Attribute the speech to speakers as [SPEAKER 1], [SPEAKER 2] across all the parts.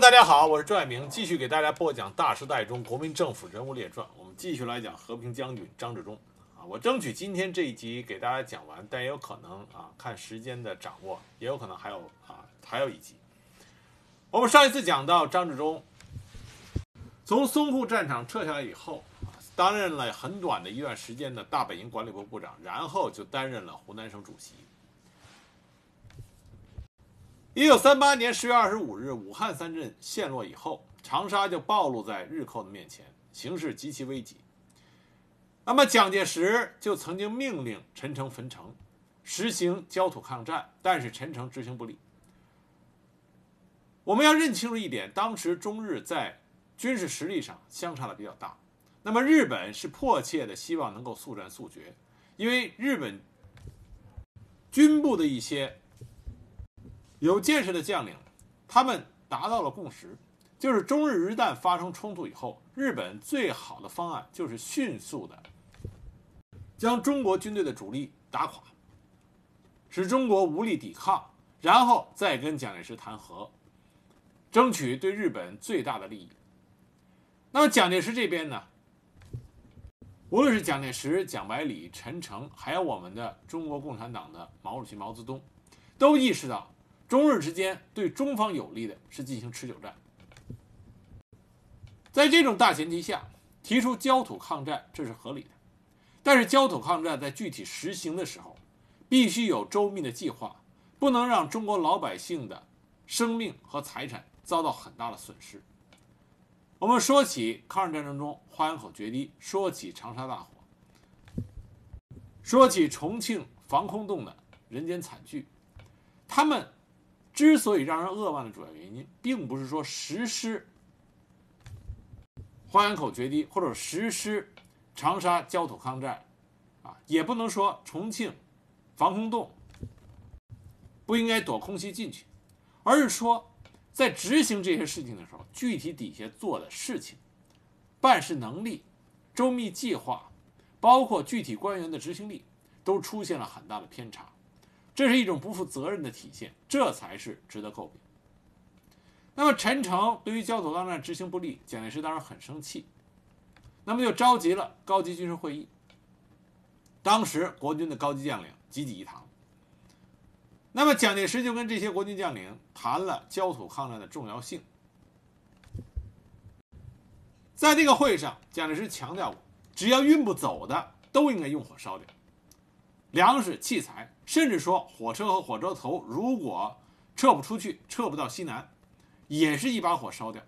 [SPEAKER 1] 大家好，我是周爱明，继续给大家播讲《大时代中国民政府人物列传》。我们继续来讲和平将军张治中啊。我争取今天这一集给大家讲完，但也有可能啊，看时间的掌握，也有可能还有啊，还有一集。我们上一次讲到张治中从淞沪战场撤下来以后，担任了很短的一段时间的大本营管理部部长，然后就担任了湖南省主席。一九三八年十月二十五日，武汉三镇陷落以后，长沙就暴露在日寇的面前，形势极其危急。那么蒋介石就曾经命令陈诚焚城，实行焦土抗战，但是陈诚执行不力。我们要认清楚一点，当时中日在军事实力上相差的比较大。那么日本是迫切的希望能够速战速决，因为日本军部的一些。有见识的将领，他们达到了共识，就是中日一旦发生冲突以后，日本最好的方案就是迅速的将中国军队的主力打垮，使中国无力抵抗，然后再跟蒋介石谈和，争取对日本最大的利益。那么蒋介石这边呢，无论是蒋介石、蒋百里、陈诚，还有我们的中国共产党的毛主席毛泽东，都意识到。中日之间对中方有利的是进行持久战，在这种大前提下提出焦土抗战，这是合理的。但是焦土抗战在具体实行的时候，必须有周密的计划，不能让中国老百姓的生命和财产遭到很大的损失。我们说起抗日战争中花园口决堤，说起长沙大火，说起重庆防空洞的人间惨剧，他们。之所以让人扼腕的主要原因，并不是说实施花园口决堤或者实施长沙焦土抗战，啊，也不能说重庆防空洞不应该躲空袭进去，而是说在执行这些事情的时候，具体底下做的事情、办事能力、周密计划，包括具体官员的执行力，都出现了很大的偏差。这是一种不负责任的体现，这才是值得诟病。那么陈诚对于焦土抗战执行不力，蒋介石当然很生气，那么就召集了高级军事会议。当时国军的高级将领济济一堂，那么蒋介石就跟这些国军将领谈了焦土抗战的重要性。在这个会上，蒋介石强调过，只要运不走的，都应该用火烧掉。粮食、器材，甚至说火车和火车头，如果撤不出去，撤不到西南，也是一把火烧掉。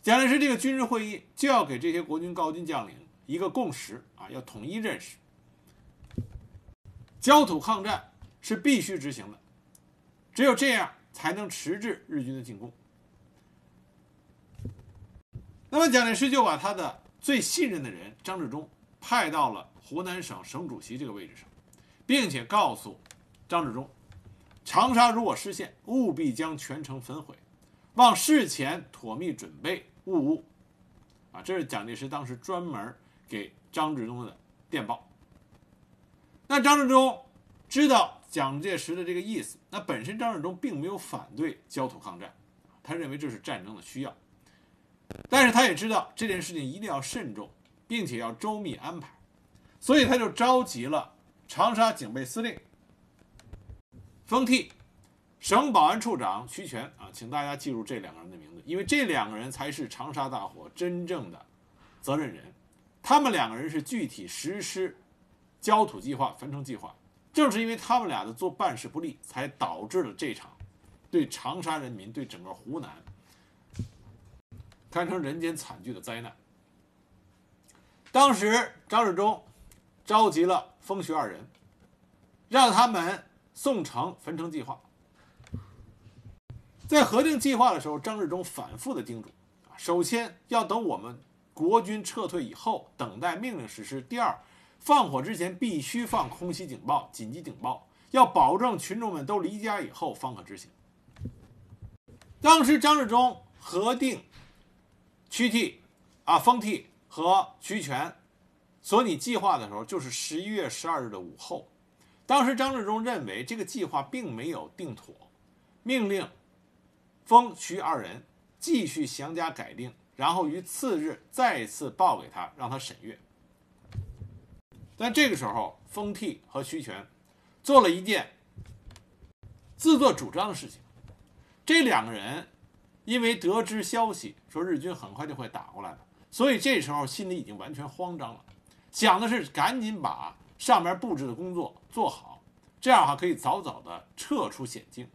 [SPEAKER 1] 蒋介石这个军事会议就要给这些国军高军将领一个共识啊，要统一认识，焦土抗战是必须执行的，只有这样才能迟滞日军的进攻。那么蒋介石就把他的最信任的人张治中派到了。湖南省省主席这个位置上，并且告诉张治中，长沙如果失陷，务必将全城焚毁，望事前妥密准备，勿误。啊，这是蒋介石当时专门给张治中的电报。那张治中知道蒋介石的这个意思，那本身张治中并没有反对焦土抗战，他认为这是战争的需要，但是他也知道这件事情一定要慎重，并且要周密安排。所以他就召集了长沙警备司令封替、省保安处长徐全啊，请大家记住这两个人的名字，因为这两个人才是长沙大火真正的责任人。他们两个人是具体实施焦土计划、焚城计划。正是因为他们俩的做办事不力，才导致了这场对长沙人民、对整个湖南堪称人间惨剧的灾难。当时张治中。召集了封徐二人，让他们送成焚城计划。在核定计划的时候，张治中反复的叮嘱：啊，首先要等我们国军撤退以后，等待命令实施；第二，放火之前必须放空袭警报、紧急警报，要保证群众们都离家以后方可执行。当时张治中核定屈替、啊封替和徐全。所拟计划的时候，就是十一月十二日的午后。当时张治中认为这个计划并没有定妥，命令封徐二人继续详加改定，然后于次日再次报给他，让他审阅。但这个时候，封替和徐权做了一件自作主张的事情。这两个人因为得知消息说日军很快就会打过来了，所以这时候心里已经完全慌张了，想的是赶紧把上面布置的工作做好，这样的话可以早早的撤出险境。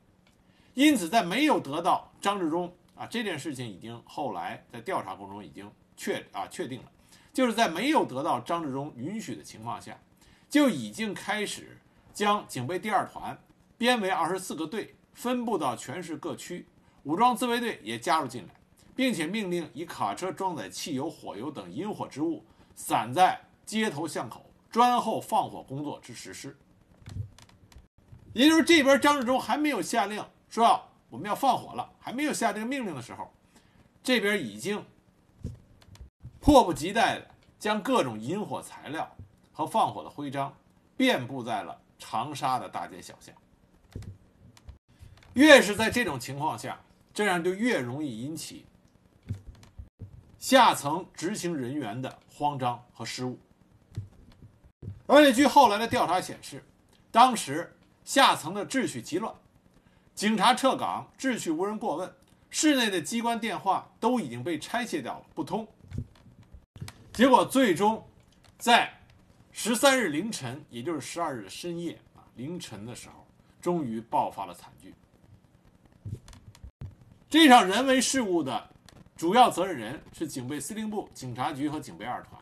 [SPEAKER 1] 因此，在没有得到张治中啊这件事情已经后来在调查过程中已经确啊确定了，就是在没有得到张治中允许的情况下，就已经开始将警备第二团编为二十四个队，分布到全市各区，武装自卫队也加入进来，并且命令以卡车装载汽油、火油等引火之物，散在街头巷口，专候放火工作之实施。也就是这边张治中还没有下令。说我们要放火了，还没有下这个命令的时候，这边已经迫不及待的将各种引火材料和放火的徽章遍布在了长沙的大街小巷。越是在这种情况下，这样就越容易引起下层执行人员的慌张和失误。而且据后来的调查显示，当时下层的秩序极乱。警察撤岗，秩序无人过问，市内的机关电话都已经被拆卸掉了，不通。结果最终，在十三日凌晨，也就是十二日的深夜啊，凌晨的时候，终于爆发了惨剧。这场人为事故的主要责任人是警备司令部、警察局和警备二团。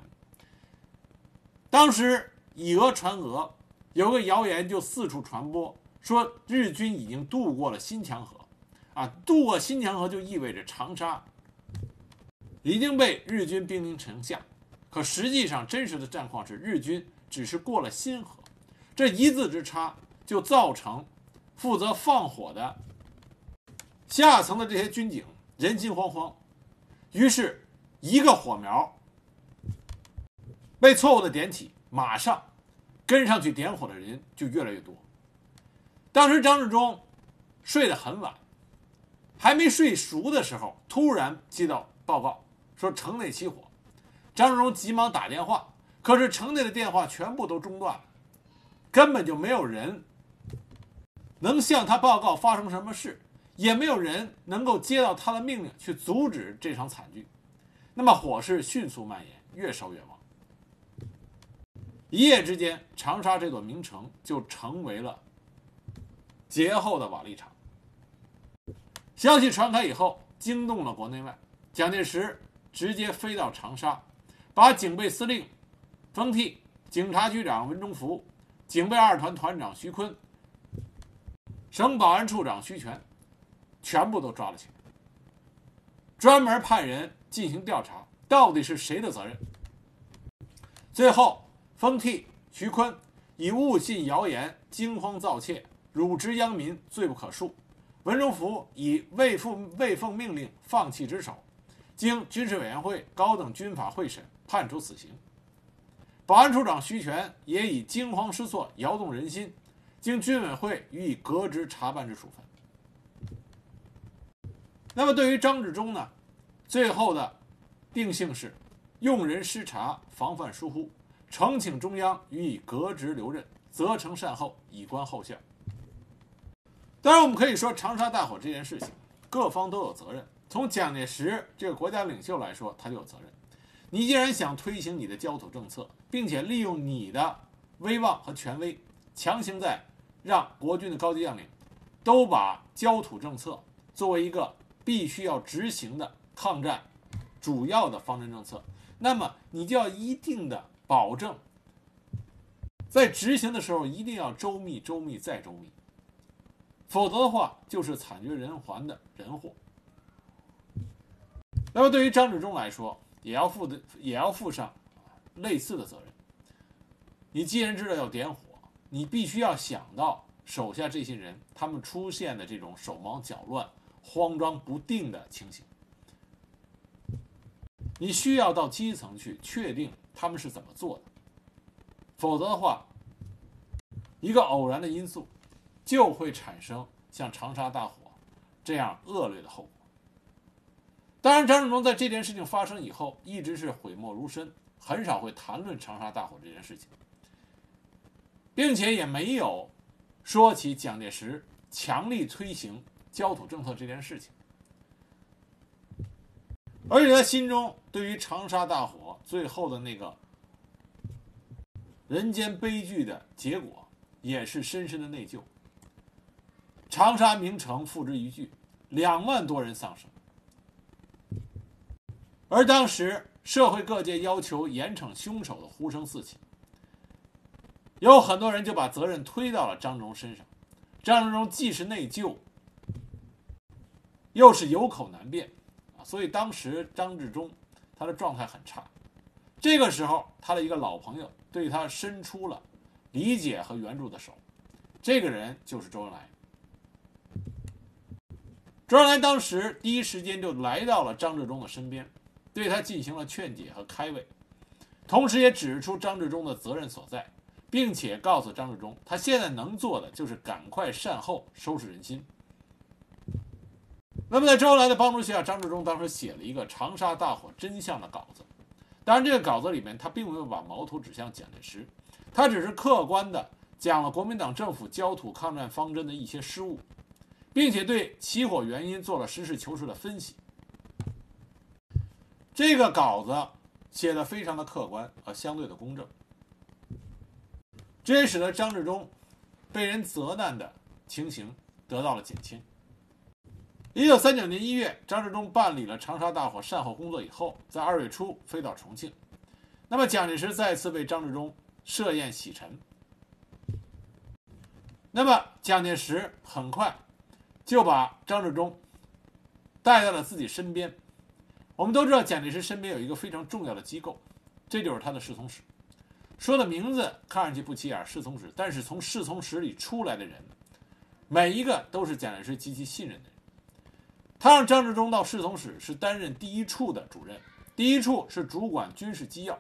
[SPEAKER 1] 当时以讹传讹，有个谣言就四处传播。说日军已经渡过了新墙河，啊，渡过新墙河就意味着长沙已经被日军兵临城下。可实际上，真实的战况是日军只是过了新河，这一字之差就造成负责放火的下层的这些军警人心惶惶，于是一个火苗被错误的点起，马上跟上去点火的人就越来越多。当时张治中睡得很晚，还没睡熟的时候，突然接到报告说城内起火。张治中急忙打电话，可是城内的电话全部都中断了，根本就没有人能向他报告发生什么事，也没有人能够接到他的命令去阻止这场惨剧。那么火势迅速蔓延，越烧越旺。一夜之间，长沙这座名城就成为了。劫后的瓦砾场。消息传开以后，惊动了国内外。蒋介石直接飞到长沙，把警备司令封替、警察局长文忠福、警备二团团长徐坤、省保安处长徐全，全部都抓了起来，专门派人进行调查，到底是谁的责任。最后，封替、徐坤以误信谣言、惊慌造窃。辱职殃民，罪不可恕。文忠福以未奉未奉命令放弃职守，经军事委员会高等军法会审，判处死刑。保安处长徐全也以惊慌失措、摇动人心，经军委会予以革职查办之处分。那么对于张治中呢？最后的定性是：用人失察，防范疏忽，呈请中央予以革职留任，责成善后，以观后效。当然，我们可以说长沙大火这件事情，各方都有责任。从蒋介石这个国家领袖来说，他就有责任。你既然想推行你的焦土政策，并且利用你的威望和权威，强行在让国军的高级将领都把焦土政策作为一个必须要执行的抗战主要的方针政策，那么你就要一定的保证，在执行的时候一定要周密、周密再周密。否则的话，就是惨绝人寰的人祸。那么，对于张治中来说，也要负的，也要负上类似的责任。你既然知道要点火，你必须要想到手下这些人他们出现的这种手忙脚乱、慌张不定的情形。你需要到基层去确定他们是怎么做的。否则的话，一个偶然的因素。就会产生像长沙大火这样恶劣的后果。当然，张治中在这件事情发生以后，一直是讳莫如深，很少会谈论长沙大火这件事情，并且也没有说起蒋介石强力推行焦土政策这件事情。而且他心中对于长沙大火最后的那个人间悲剧的结果，也是深深的内疚。长沙名城付之一炬，两万多人丧生。而当时社会各界要求严惩凶手的呼声四起，有很多人就把责任推到了张荣身上。张荣既是内疚，又是有口难辩。所以当时张治中他的状态很差，这个时候他的一个老朋友对他伸出了理解和援助的手，这个人就是周恩来。周恩来当时第一时间就来到了张治中的身边，对他进行了劝解和开慰，同时也指出张治中的责任所在，并且告诉张治中，他现在能做的就是赶快善后，收拾人心。那么，在周恩来的帮助下，张治中当时写了一个长沙大火真相的稿子。当然，这个稿子里面他并没有把矛头指向蒋介石，他只是客观的讲了国民党政府焦土抗战方针的一些失误，并且对起火原因做了实事求是的分析。这个稿子写的非常的客观和相对的公正，这也使得张治中被人责难的情形得到了减轻。一九三九年一月，张治中办理了长沙大火善后工作以后，在二月初飞到重庆。那么蒋介石再次为张治中设宴洗尘。那么蒋介石很快就把张治中带到了自己身边。我们都知道，蒋介石身边有一个非常重要的机构，这就是他的侍从室。说的名字看上去不起眼，侍从室，但是从侍从室里出来的人，每一个都是蒋介石极其信任的人。他让张治中到侍从室是担任第一处的主任，第一处是主管军事机要。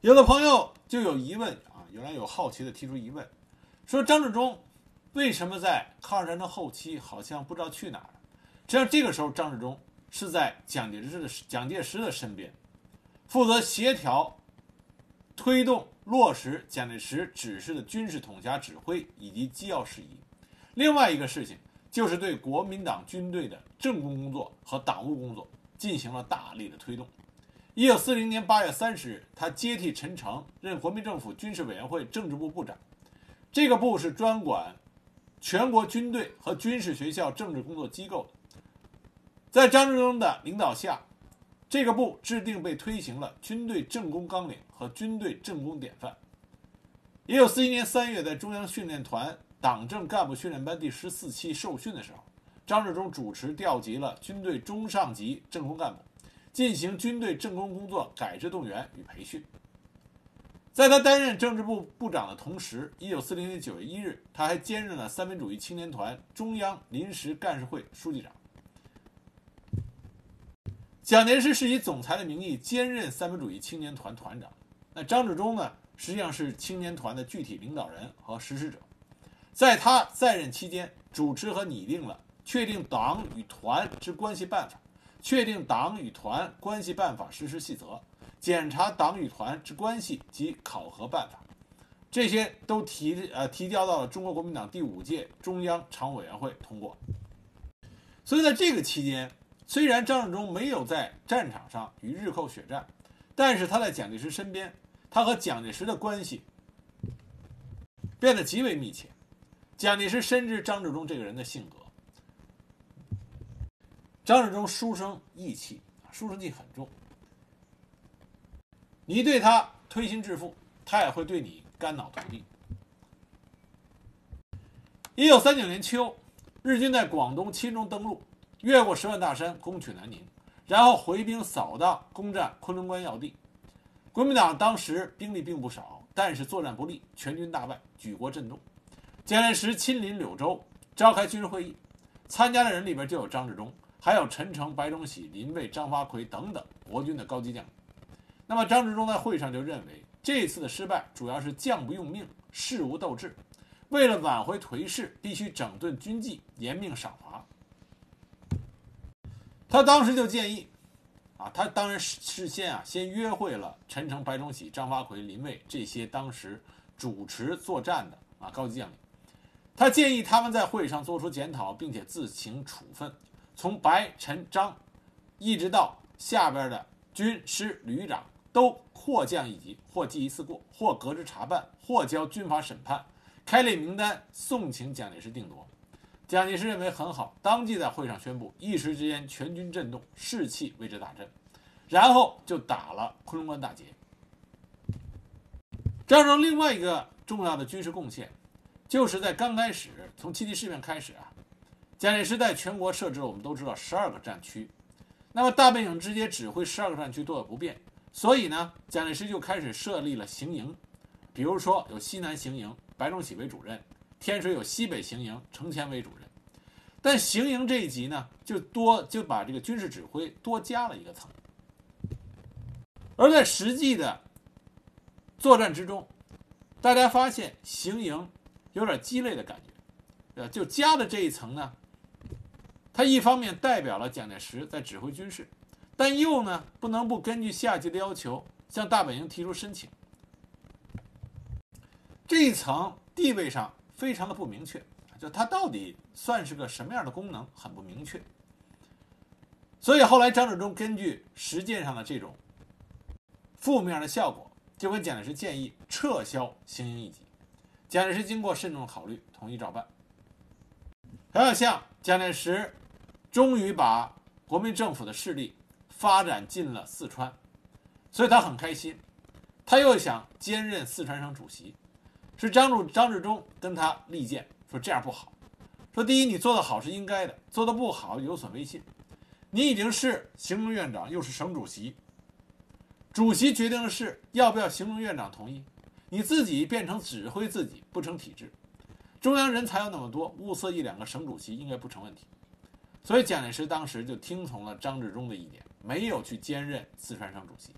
[SPEAKER 1] 有的朋友就有疑问啊，原来有好奇的提出疑问，说张治中为什么在抗日战争后期好像不知道去哪儿了？实际上这个时候张治中是在蒋介石的蒋介石的身边，负责协调、推动、落实蒋介石指示的军事统辖指挥以及机要事宜。另外一个事情。就是对国民党军队的政工工作和党务工作进行了大力的推动。一九四零年八月三十日，他接替陈诚任国民政府军事委员会政治部部长。这个部是专管全国军队和军事学校政治工作机构的。在张治中的领导下，这个部制定被推行了军队政工纲领和军队政工典范。一九四一年三月，在中央训练团。党政干部训练班第十四期受训的时候，张治中主持调集了军队中上级政工干部，进行军队政工工作改制动员与培训。在他担任政治部部长的同时，一九四零年九月一日，他还兼任了三民主义青年团中央临时干事会书记长。蒋介石是以总裁的名义兼任三民主义青年团团长，那张治中呢，实际上是青年团的具体领导人和实施者。在他在任期间，主持和拟定了确定党与团之关系办法、确定党与团关系办法实施细则、检查党与团之关系及考核办法，这些都提呃提交到了中国国民党第五届中央常务委员会通过。所以在这个期间，虽然张治中没有在战场上与日寇血战，但是他在蒋介石身边，他和蒋介石的关系变得极为密切。蒋介石深知张治中这个人的性格。张治中书生意气，书生气很重。你对他推心置腹，他也会对你肝脑涂地。一九三九年秋，日军在广东钦中登陆，越过十万大山，攻取南宁，然后回兵扫荡、攻占昆仑关要地。国民党当时兵力并不少，但是作战不利，全军大败，举国震动。蒋介石亲临柳州召开军事会议，参加的人里边就有张治中，还有陈诚、白崇禧、林蔚、张发奎等等国军的高级将领。那么张治中在会上就认为，这次的失败主要是将不用命，士无斗志。为了挽回颓势，必须整顿军纪，严命赏罚。他当时就建议，啊，他当然事先啊先约会了陈诚、白崇禧、张发奎、林蔚这些当时主持作战的啊高级将领，他建议他们在会上做出检讨，并且自行处分，从白、陈、张，一直到下边的军师旅长，都或降一级，或记一次过，或革职查办，或交军法审判，开列名单送请蒋介石定夺。蒋介石认为很好，当即在会上宣布，一时之间全军震动，士气为之大振，然后就打了昆仑关大捷。张荣另外一个重要的军事贡献，就是在刚开始从七七事变开始啊，蒋介石在全国设置了我们都知道十二个战区，那么大本营直接指挥十二个战区都有不便，所以呢，蒋介石就开始设立了行营，比如说有西南行营，白崇禧为主任。天水有西北行营，程潜为主任，但行营这一级呢，就多就把这个军事指挥多加了一个层。而在实际的作战之中，大家发现行营有点鸡肋的感觉，呃，就加的这一层呢，它一方面代表了蒋介石在指挥军事，但又呢不能不根据下级的要求向大本营提出申请。这一层地位上。非常的不明确，就它到底算是个什么样的功能，很不明确。所以后来张治中根据实践上的这种负面的效果，就跟蒋介石建议撤销行营一级。蒋介石经过慎重考虑，同意照办。还有像蒋介石终于把国民政府的势力发展进了四川，所以他很开心，他又想兼任四川省主席。是张主张治中跟他力荐说这样不好，说第一你做得好是应该的，做得不好有损威信。你已经是行政院长，又是省主席，主席决定的事要不要行政院长同意？你自己变成指挥自己不成体制，中央人才有那么多，物色一两个省主席应该不成问题。所以蒋介石当时就听从了张治中的意见，没有去兼任四川省主席。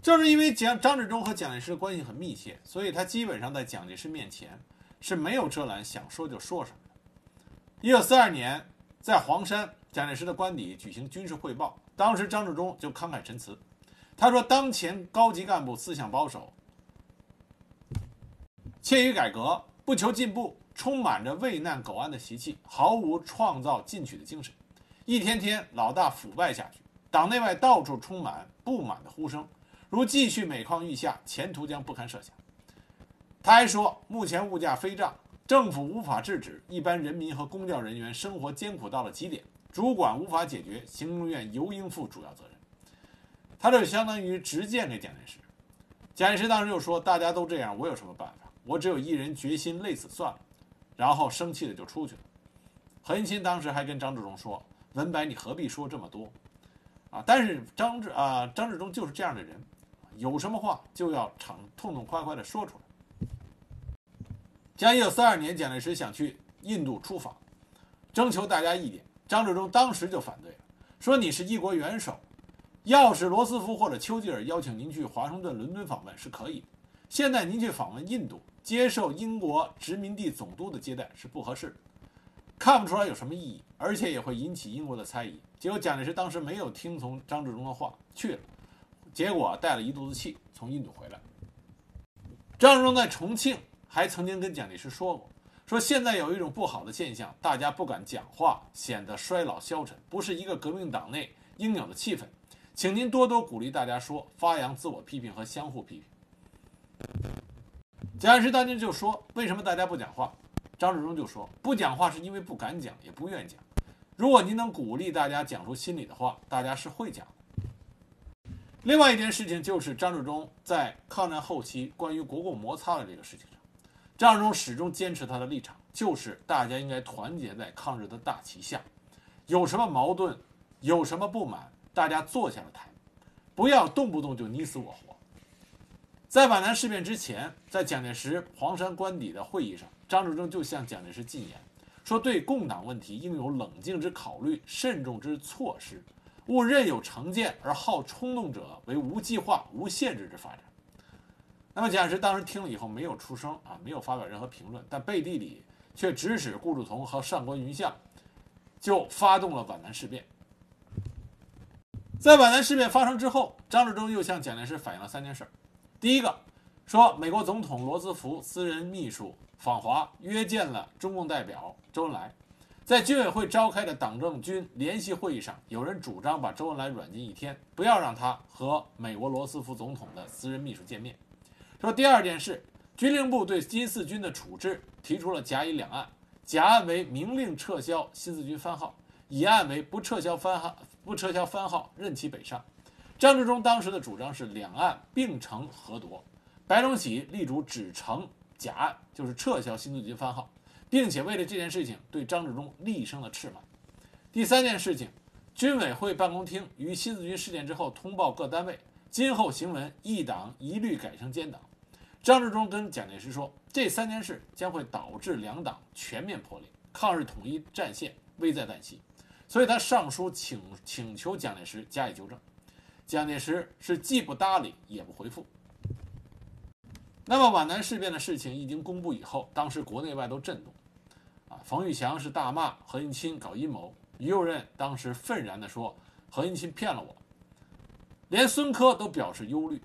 [SPEAKER 1] 正是因为蒋张治中和蒋介石的关系很密切，所以他基本上在蒋介石面前是没有遮拦，想说就说什么的。一九四二年，在黄山，蒋介石的官邸举行军事汇报，当时张治中就慷慨陈词，他说：“当前高级干部思想保守，怯于改革，不求进步，充满着畏难苟安的习气，毫无创造进取的精神，一天天老大腐败下去，党内外到处充满不满的呼声。”如继续每况愈下，前途将不堪设想。他还说，目前物价飞涨，政府无法制止，一般人民和公教人员生活艰苦到了极点，主管无法解决，行政院尤应负主要责任。他这相当于直谏给蒋介石。蒋介石当时就说：“大家都这样，我有什么办法？我只有一人决心累死算了。”然后生气的就出去了。何应钦当时还跟张治中说：“文白，你何必说这么多？”啊，但是张治啊，张治中就是这样的人。有什么话就要敞痛痛快快的说出来。像一九四二年，蒋介石想去印度出访，征求大家意见，张治中当时就反对了，说你是一国元首，要是罗斯福或者丘吉尔邀请您去华盛顿、伦敦访问是可以的，现在您去访问印度，接受英国殖民地总督的接待是不合适的，看不出来有什么意义，而且也会引起英国的猜疑。结果蒋介石当时没有听从张治中的话去了。结果带了一肚子气从印度回来。张治中在重庆还曾经跟蒋介石说过：“说现在有一种不好的现象，大家不敢讲话，显得衰老消沉，不是一个革命党内应有的气氛。请您多多鼓励大家说，发扬自我批评和相互批评。”蒋介石当年就说：“为什么大家不讲话？”张治中就说：“不讲话是因为不敢讲，也不愿讲。如果您能鼓励大家讲出心里的话，大家是会讲。”另外一件事情就是张治中在抗战后期关于国共摩擦的这个事情上，张治中始终坚持他的立场，就是大家应该团结在抗日的大旗下，有什么矛盾，有什么不满，大家坐下来谈，不要动不动就你死我活。在皖南事变之前，在蒋介石黄山官邸的会议上，张治中就向蒋介石进言，说对共党问题应有冷静之考虑，慎重之措施。勿任有成见而好冲动者为无计划、无限制之发展。那么蒋介石当时听了以后没有出声啊，没有发表任何评论，但背地里却指使顾祝同和上官云相就发动了皖南事变。在皖南事变发生之后，张治中又向蒋介石反映了三件事儿：第一个，说美国总统罗斯福私人秘书访华，约见了中共代表周恩来。在军委会召开的党政军联席会议上，有人主张把周恩来软禁一天，不要让他和美国罗斯福总统的私人秘书见面。说第二件事，军令部对新四军的处置提出了甲乙两案，甲案为明令撤销新四军番号，乙案为不撤销番号。不撤销番号，任其北上。张治中当时的主张是两岸并成合夺，白崇禧力主只成甲案，就是撤销新四军番号，并且为了这件事情对张治中厉声的斥骂。第三件事情，军委会办公厅于新四军事件之后通报各单位，今后行文一党一律改成监党。张治中跟蒋介石说，这三件事将会导致两党全面破裂，抗日统一战线危在旦夕。所以他上书请请求蒋介石加以纠正，蒋介石是既不搭理也不回复。那么皖南事变的事情一经公布以后，当时国内外都震动，啊，冯玉祥是大骂何应钦搞阴谋，于右任当时愤然地说何应钦骗了我，连孙科都表示忧虑，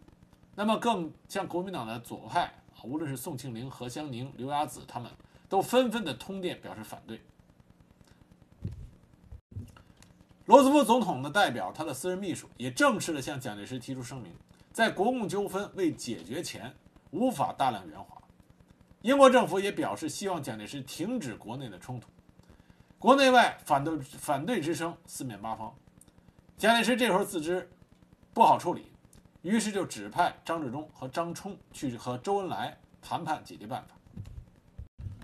[SPEAKER 1] 那么更像国民党的左派啊，无论是宋庆龄、何香凝、刘亚子，他们都纷纷的通电表示反对。罗斯福总统的代表，他的私人秘书也正式的向蒋介石提出声明，在国共纠纷未解决前，无法大量援华。英国政府也表示希望蒋介石停止国内的冲突。国内外反对反对之声四面八方。蒋介石这会儿自知不好处理，于是就指派张治中和张冲去和周恩来谈判解决办法。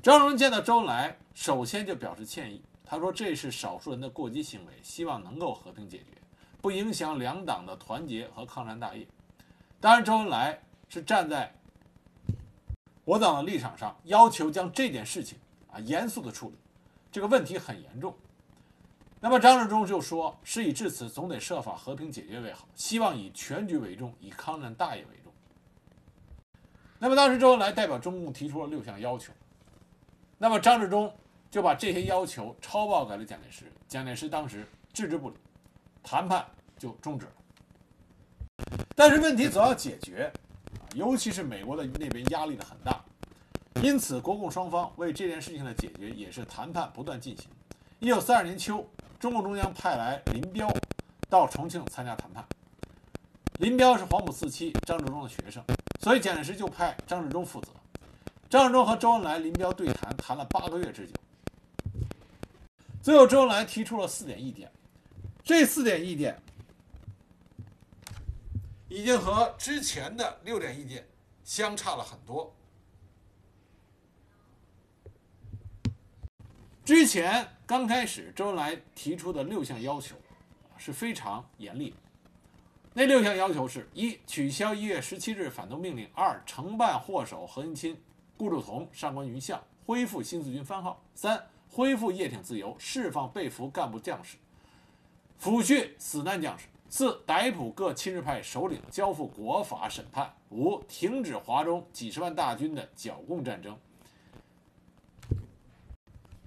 [SPEAKER 1] 张荣见到周恩来，首先就表示歉意。他说：“这是少数人的过激行为，希望能够和平解决，不影响两党的团结和抗战大业。”当然，周恩来是站在我党的立场上，要求将这件事情啊严肃的处理，这个问题很严重。那么张治中就说：“事已至此，总得设法和平解决为好，希望以全局为重，以抗战大业为重。”那么当时周恩来代表中共提出了六项要求，那么张治中。就把这些要求抄报给了蒋介石，蒋介石当时置之不理，谈判就终止了。但是问题总要解决，尤其是美国的那边压力的很大，因此国共双方为这件事情的解决也是谈判不断进行。一九三二年秋，中共中央派来林彪到重庆参加谈判。林彪是黄埔四期张治中的学生，所以蒋介石就派张治中负责。张治中和周恩来、林彪对谈，谈了八个月之久。最后，周恩来提出了四点意见，这四点意见已经和之前的六点意见相差了很多。之前刚开始，周恩来提出的六项要求是非常严厉。那六项要求是：一、取消一月十七日反动命令；二、惩办祸首何应钦、顾祝同、上官云相，恢复新四军番号；三。恢复叶挺自由，释放被俘干部将士，抚恤死难将士。四、逮捕各亲日派首领，交付国法审判。五、停止华中几十万大军的剿共战争，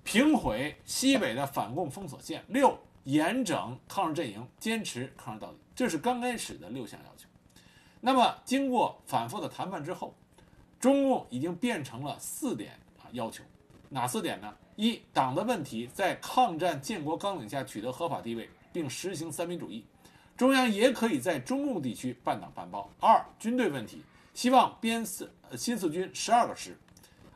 [SPEAKER 1] 平毁西北的反共封锁线。六、严整抗日阵营，坚持抗日到底。这是刚开始的六项要求。那么，经过反复的谈判之后，中共已经变成了四点啊要求。哪四点呢？一党的问题在抗战建国纲领下取得合法地位，并实行三民主义，中央也可以在中共地区办党办包。二军队问题，希望编四新四军十二个师，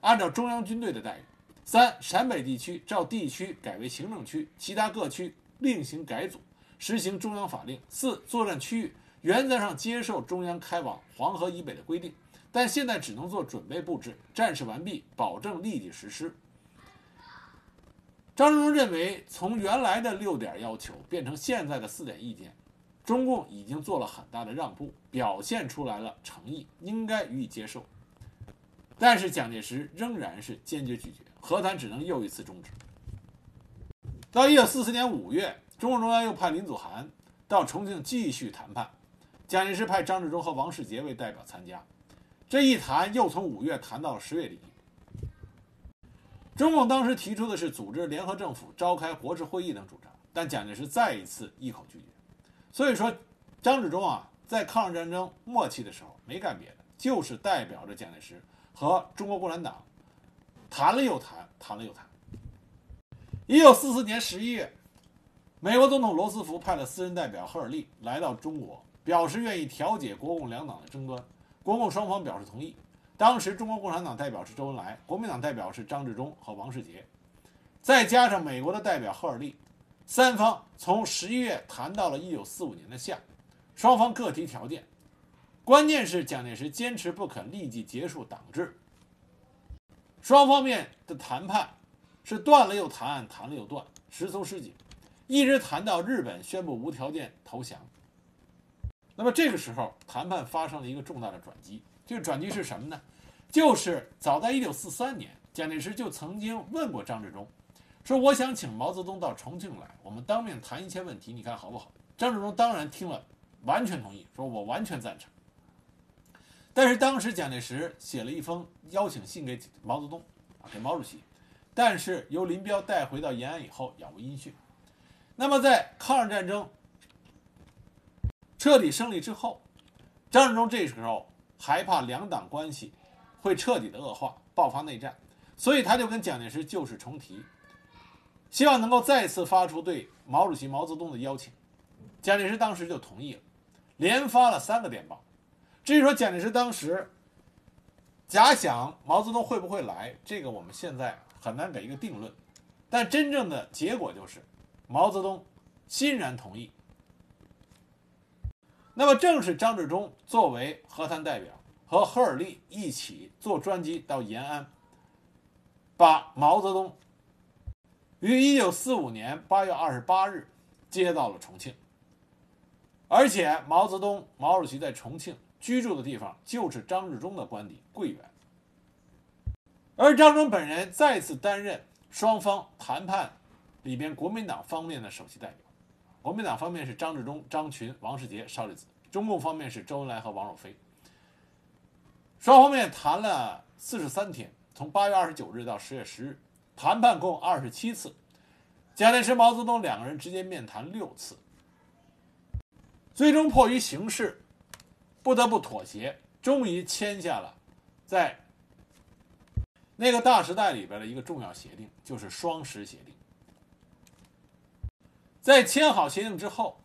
[SPEAKER 1] 按照中央军队的待遇。三陕北地区照地区改为行政区，其他各区另行改组，实行中央法令。四作战区域原则上接受中央开往黄河以北的规定，但现在只能做准备布置，战事完毕保证立即实施。张治中认为，从原来的六点要求变成现在的四点意见，中共已经做了很大的让步，表现出来了诚意，应该予以接受。但是蒋介石仍然是坚决拒绝，和谈只能又一次终止。到一九四四年五月，中共中央又派林祖涵到重庆继续谈判，蒋介石派张治中和王世杰为代表参加，这一谈又从五月谈到了十月底。中共当时提出的是组织联合政府、召开国事会议等主张，但蒋介石再一次一口拒绝。所以说，张治中啊，在抗日战争末期的时候没干别的，就是代表着蒋介石和中国共产党谈了又谈，谈了又谈。一九四四年十一月，美国总统罗斯福派了私人代表赫尔利来到中国，表示愿意调解国共两党的争端。国共双方表示同意。当时中国共产党代表是周恩来，国民党代表是张治中和王世杰，再加上美国的代表赫尔利，三方从十一月谈到了一九四五年的夏，双方各提条件，关键是蒋介石坚持不肯立即结束党治。双方面的谈判是断了又谈，谈了又断，时从时紧，一直谈到日本宣布无条件投降。那么这个时候，谈判发生了一个重大的转机。这个转机是什么呢？就是早在1943年，蒋介石就曾经问过张治中，说：“我想请毛泽东到重庆来，我们当面谈一些问题，你看好不好？”张治中当然听了，完全同意，说：“我完全赞成。”但是当时蒋介石写了一封邀请信给毛泽东，啊，给毛主席，但是由林彪带回到延安以后杳无音讯。那么在抗日战争彻底胜利之后，张治中这时候。害怕两党关系会彻底的恶化，爆发内战，所以他就跟蒋介石旧事重提，希望能够再次发出对毛主席、毛泽东的邀请。蒋介石当时就同意了，连发了三个电报。至于说蒋介石当时假想毛泽东会不会来，这个我们现在很难给一个定论。但真正的结果就是，毛泽东欣然同意。那么，正是张治中作为和谈代表，和赫尔利一起坐专机到延安，把毛泽东于一九四五年八月二十八日接到了重庆。而且，毛泽东、毛主席在重庆居住的地方就是张治中的官邸桂园。而张治中本人再次担任双方谈判里边国民党方面的首席代表。国民党方面是张治中、张群、王世杰、邵力子；中共方面是周恩来和王若飞。双方面谈了四十三天，从八月二十九日到十月十日，谈判共二十七次。蒋介石、毛泽东两个人直接面谈六次，最终迫于形势，不得不妥协，终于签下了在那个大时代里边的一个重要协定，就是双十协定。在签好协定之后，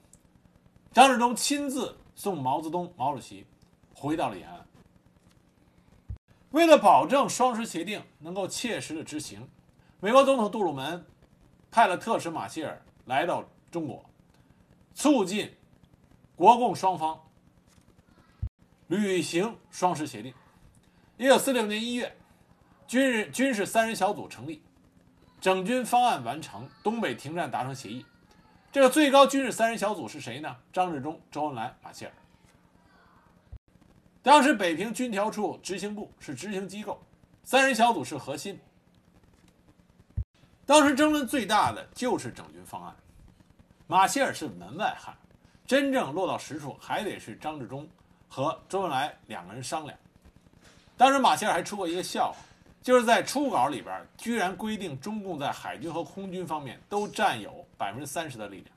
[SPEAKER 1] 张治中亲自送毛泽东、毛主席回到了延安。为了保证双十协定能够切实的执行，美国总统杜鲁门派了特使马歇尔来到中国，促进国共双方履行双十协定。一九四六年一月，军人军事三人小组成立，整军方案完成，东北停战达成协议。这个最高军事三人小组是谁呢？张治中、周恩来、马歇尔。当时北平军调处执行部是执行机构，三人小组是核心。当时争论最大的就是整军方案，马歇尔是门外汉，真正落到实处还得是张治中和周恩来两个人商量。当时马歇尔还出过一个笑话。就是在初稿里边，居然规定中共在海军和空军方面都占有百分之三十的力量，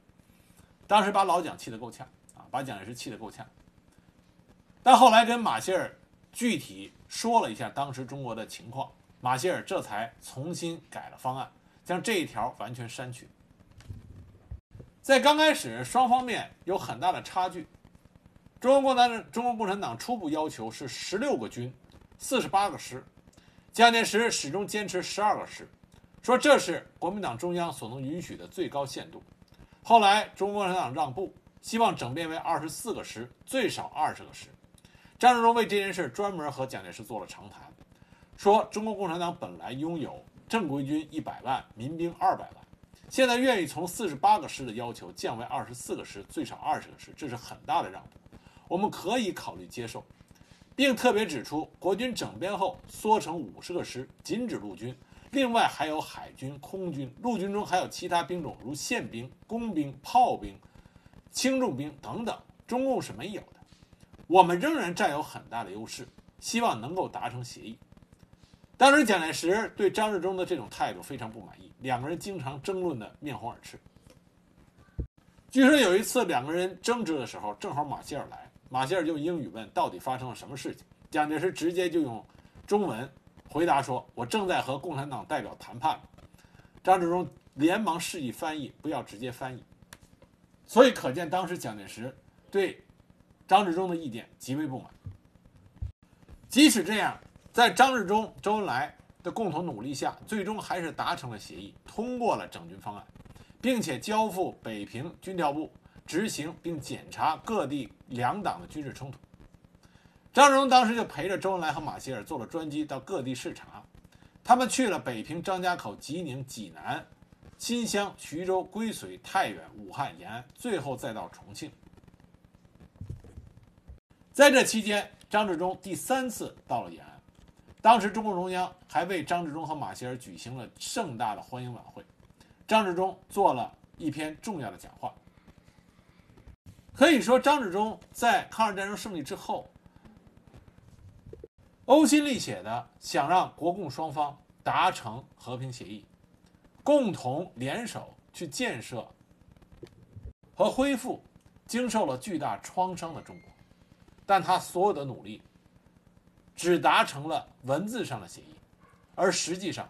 [SPEAKER 1] 当时把老蒋气得够呛啊，把蒋介石气得够呛。但后来跟马歇尔具体说了一下当时中国的情况，马歇尔这才重新改了方案，将这一条完全删去。在刚开始，双方面有很大的差距，中国共产党中国共产党初步要求是十六个军，四十八个师。蒋介石始终坚持十二个师，说这是国民党中央所能允许的最高限度。后来中国共产党让步，希望整编为二十四个师，最少二十个师。张治中为这件事专门和蒋介石做了长谈，说中国共产党本来拥有正规军一百万，民兵二百万，现在愿意从四十八个师的要求降为二十四个师，最少二十个师，这是很大的让步，我们可以考虑接受。并特别指出，国军整编后缩成五十个师，仅指陆军，另外还有海军、空军，陆军中还有其他兵种，如宪兵、工兵、炮兵、轻重兵等等，中共是没有的。我们仍然占有很大的优势，希望能够达成协议。当时蒋介石对张治中的这种态度非常不满意，两个人经常争论的面红耳赤。据说有一次两个人争执的时候，正好马歇尔来，马歇尔用英语问到底发生了什么事情，蒋介石直接就用中文回答说：“我正在和共产党代表谈判。”张治中连忙示意翻译，不要直接翻译。所以可见当时蒋介石对张治中的意见极为不满。即使这样，在张治中、周恩来的共同努力下，最终还是达成了协议，通过了整军方案。并且交付北平军调部执行并检查各地两党的军事冲突。张治中当时就陪着周恩来和马歇尔坐了专机到各地视察，他们去了北平、张家口、吉宁、济南、新乡、徐州、归绥、太原、武汉、延安，最后再到重庆。在这期间，张治中第三次到了延安，当时中共中央还为张治中和马歇尔举行了盛大的欢迎晚会。张治中做了一篇重要的讲话。可以说，张治中在抗日战争胜利之后，呕心沥血的想让国共双方达成和平协议，共同联手去建设和恢复经受了巨大创伤的中国。但他所有的努力，只达成了文字上的协议，而实际上，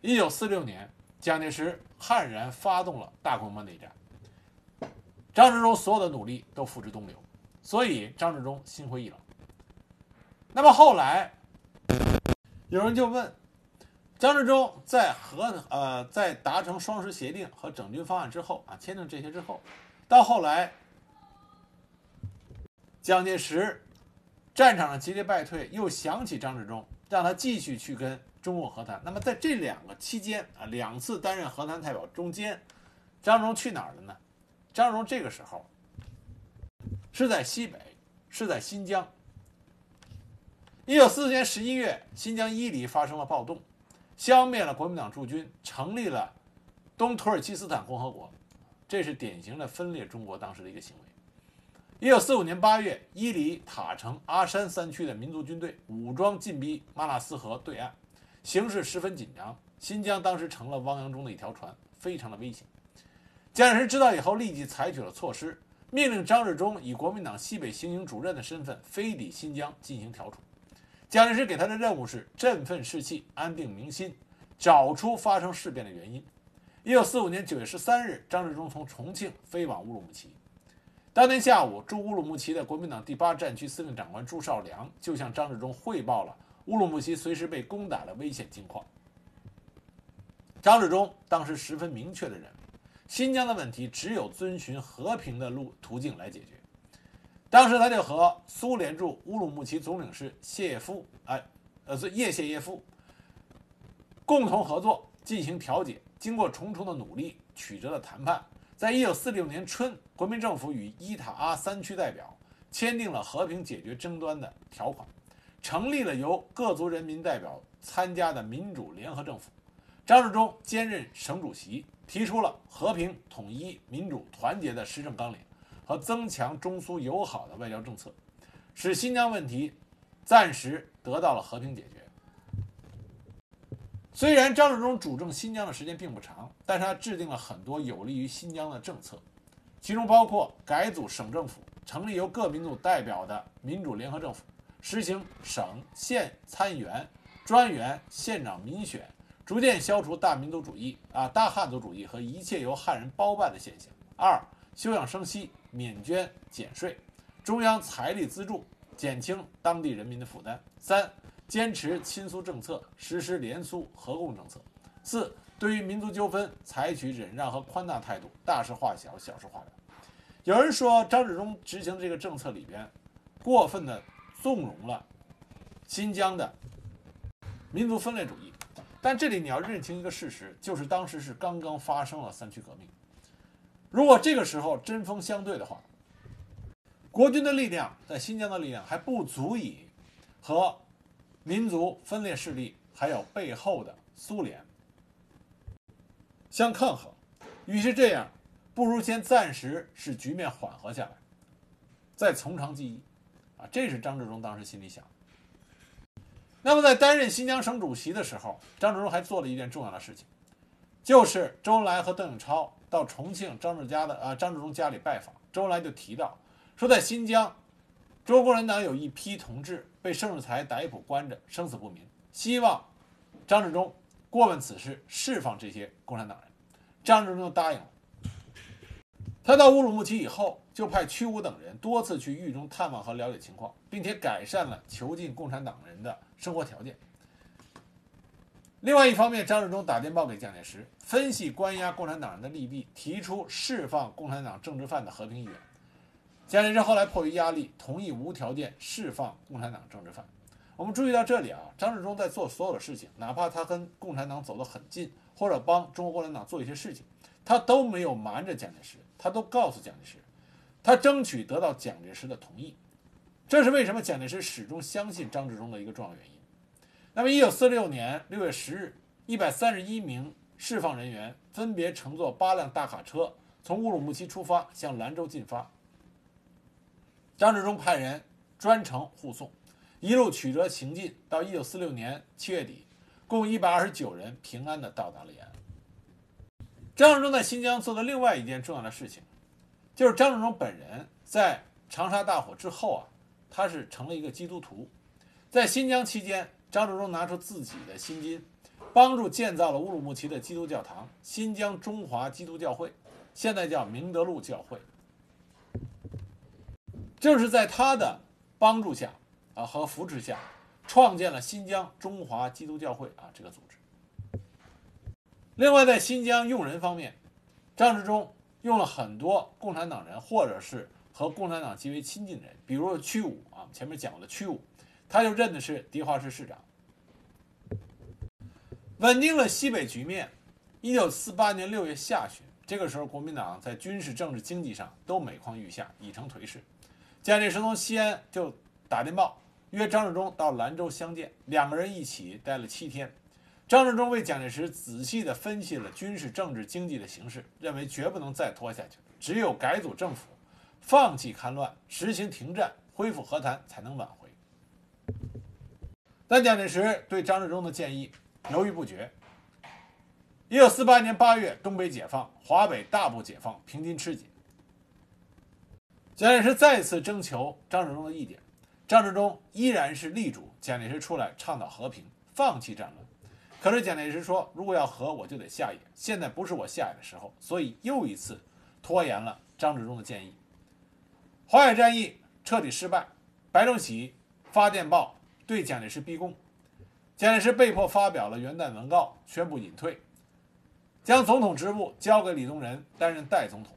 [SPEAKER 1] 一九四六年。蒋介石悍然发动了大规模内战，张治中所有的努力都付之东流，所以张治中心灰意冷。那么后来，有人就问，张治中在和呃在达成双十协定和整军方案之后啊，签订这些之后，到后来，蒋介石战场上节节败退，又想起张治中，让他继续去跟。中共和谈，那么在这两个期间啊，两次担任和谈代表中间，张治中去哪儿了呢？张荣这个时候是在西北，是在新疆。一九四四年十一月，新疆伊犁发生了暴动，消灭了国民党驻军，成立了东土耳其斯坦共和国，这是典型的分裂中国当时的一个行为。一九四五年八月，伊犁、塔城、阿山三区的民族军队武装进逼马纳斯河对岸。形势十分紧张，新疆当时成了汪洋中的一条船，非常的危险。蒋介石知道以后，立即采取了措施，命令张治中以国民党西北行营主任的身份飞抵新疆进行调处。蒋介石给他的任务是振奋士气、安定民心，找出发生事变的原因。一九四五年九月十三日，张治中从重庆飞往乌鲁木齐。当天下午，驻乌鲁木齐的国民党第八战区司令长官朱绍良就向张治中汇报了。乌鲁木齐随时被攻打的危险境况。张治中当时十分明确的认为，新疆的问题只有遵循和平的路途径来解决。当时他就和苏联驻乌鲁木齐总领事谢耶夫，哎，呃，是叶谢耶夫共同合作进行调解。经过重重的努力，曲折的谈判，在一九四六年春，国民政府与伊塔阿三区代表签订了和平解决争端的条款。成立了由各族人民代表参加的民主联合政府，张治中兼任省主席，提出了和平、统一、民主、团结的施政纲领和增强中苏友好的外交政策，使新疆问题暂时得到了和平解决。虽然张治中主政新疆的时间并不长，但是他制定了很多有利于新疆的政策，其中包括改组省政府，成立由各民族代表的民主联合政府。实行省县参议员、专员、县长民选，逐渐消除大民族主义啊、大汉族主义和一切由汉人包办的现象。二、休养生息，免捐减税，中央财力资助，减轻当地人民的负担。三、坚持亲苏政策，实施联苏合共政策。四、对于民族纠纷，采取忍让和宽大态度，大事化小，小事化了。有人说张治中执行这个政策里边，过分的。纵容了新疆的民族分裂主义，但这里你要认清一个事实，就是当时是刚刚发生了三区革命。如果这个时候针锋相对的话，国军的力量在新疆的力量还不足以和民族分裂势力还有背后的苏联相抗衡。与其这样，不如先暂时使局面缓和下来，再从长计议。啊，这是张治中当时心里想的。那么在担任新疆省主席的时候，张治中还做了一件重要的事情，就是周恩来和邓颖超到重庆张志家的啊张治中家里拜访，周恩来就提到说，在新疆，中国共产党有一批同志被盛世才逮捕关着，生死不明，希望张治中过问此事，释放这些共产党人。张治中就答应了。他到乌鲁木齐以后，就派屈武等人多次去狱中探望和了解情况，并且改善了囚禁共产党人的生活条件。另外一方面，张治中打电报给蒋介石，分析关押共产党人的利弊，提出释放共产党政治犯的和平意愿。蒋介石后来迫于压力，同意无条件释放共产党政治犯。我们注意到这里啊，张治中在做所有的事情，哪怕他跟共产党走得很近，或者帮中国共产党做一些事情，他都没有瞒着蒋介石。他都告诉蒋介石，他争取得到蒋介石的同意，这是为什么蒋介石始终相信张治中的一个重要原因。那么，一九四六年六月十日，一百三十一名释放人员分别乘坐八辆大卡车从乌鲁木齐出发，向兰州进发。张治中派人专程护送，一路曲折行进，到一九四六年七月底，共一百二十九人平安地到达了延安。张治中在新疆做的另外一件重要的事情，就是张治中本人在长沙大火之后啊，他是成了一个基督徒。在新疆期间，张治中拿出自己的薪金，帮助建造了乌鲁木齐的基督教堂——新疆中华基督教会，现在叫明德路教会。正是在他的帮助下啊和扶持下，创建了新疆中华基督教会啊这个组织。另外，在新疆用人方面，张治中用了很多共产党人，或者是和共产党极为亲近的人，比如屈武啊，前面讲的屈武，他就认的是迪化市市长，稳定了西北局面。一九四八年六月下旬，这个时候国民党在军事、政治、经济上都每况愈下，已成颓势。蒋介石从西安就打电报约张治中到兰州相见，两个人一起待了七天。张治中为蒋介石仔细地分析了军事、政治、经济的形势，认为绝不能再拖下去，只有改组政府，放弃戡乱，实行停战，恢复和谈，才能挽回。但蒋介石对张治中的建议犹豫不决。一九四八年八月，东北解放，华北大部解放，平津吃紧。蒋介石再次征求张治中的意见，张治中依然是力主蒋介石出来倡导和平，放弃战乱。可是蒋介石说：“如果要和，我就得下野。现在不是我下野的时候，所以又一次拖延了张治中的建议。淮海战役彻底失败，白崇禧发电报对蒋介石逼供，蒋介石被迫发表了元旦文告，宣布隐退，将总统职务交给李宗仁担任代总统。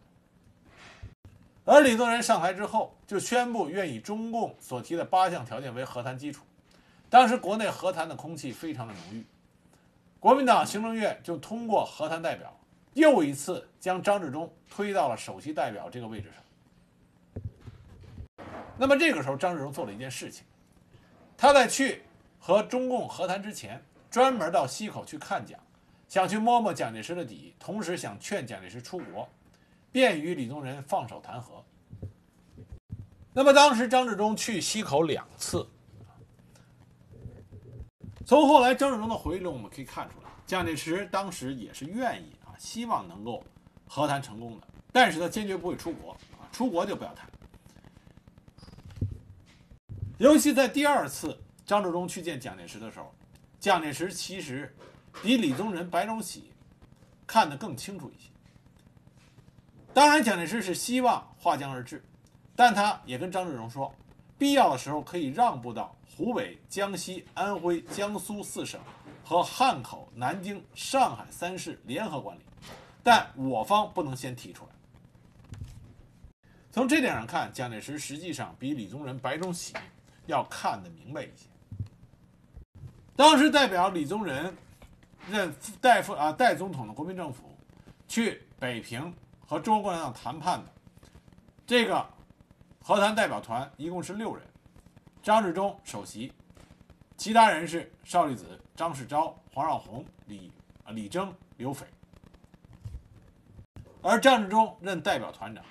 [SPEAKER 1] 而李宗仁上台之后，就宣布愿以中共所提的八项条件为和谈基础。当时国内和谈的空气非常的浓郁。”国民党行政院就通过和谈代表，又一次将张治中推到了首席代表这个位置上。那么这个时候，张治中做了一件事情，他在去和中共和谈之前，专门到西口去看蒋，想去摸摸蒋介石的底，同时想劝蒋介石出国，便于李宗仁放手谈和。那么当时张治中去西口两次。从后来张治中的回忆中，我们可以看出来，蒋介石当时也是愿意啊，希望能够和谈成功的，但是他坚决不会出国啊，出国就不要谈。尤其在第二次张治中去见蒋介石的时候，蒋介石其实比李宗仁、白崇禧看得更清楚一些。当然，蒋介石是希望划江而治，但他也跟张治中说，必要的时候可以让步到。湖北、江西、安徽、江苏四省和汉口、南京、上海三市联合管理，但我方不能先提出来。从这点上看，蒋介石实际上比李宗仁、白崇禧要看得明白一些。当时代表李宗仁任代副啊代总统的国民政府去北平和中国共产党谈判的这个和谈代表团一共是六人。张治中首席，其他人是邵力子、张世钊、黄绍竑、李啊李征、刘斐，而张治中任代表团长。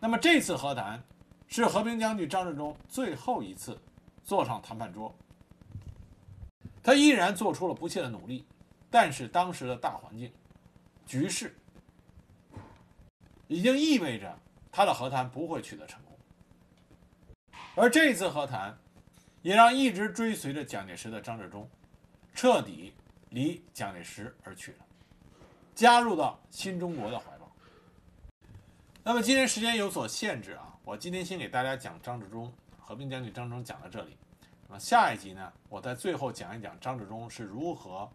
[SPEAKER 1] 那么这次和谈是和平将军张治中最后一次坐上谈判桌。他依然做出了不懈的努力，但是当时的大环境、局势已经意味着他的和谈不会取得成功。而这次和谈，也让一直追随着蒋介石的张治中，彻底离蒋介石而去了，加入到新中国的怀抱。那么今天时间有所限制啊，我今天先给大家讲张治中，和平将军张治中讲到这里。那么下一集呢，我在最后讲一讲张治中是如何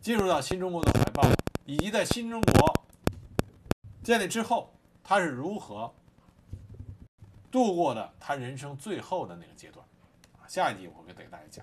[SPEAKER 1] 进入到新中国的怀抱，以及在新中国建立之后，他是如何。度过的他人生最后的那个阶段，下一集我会给大家讲。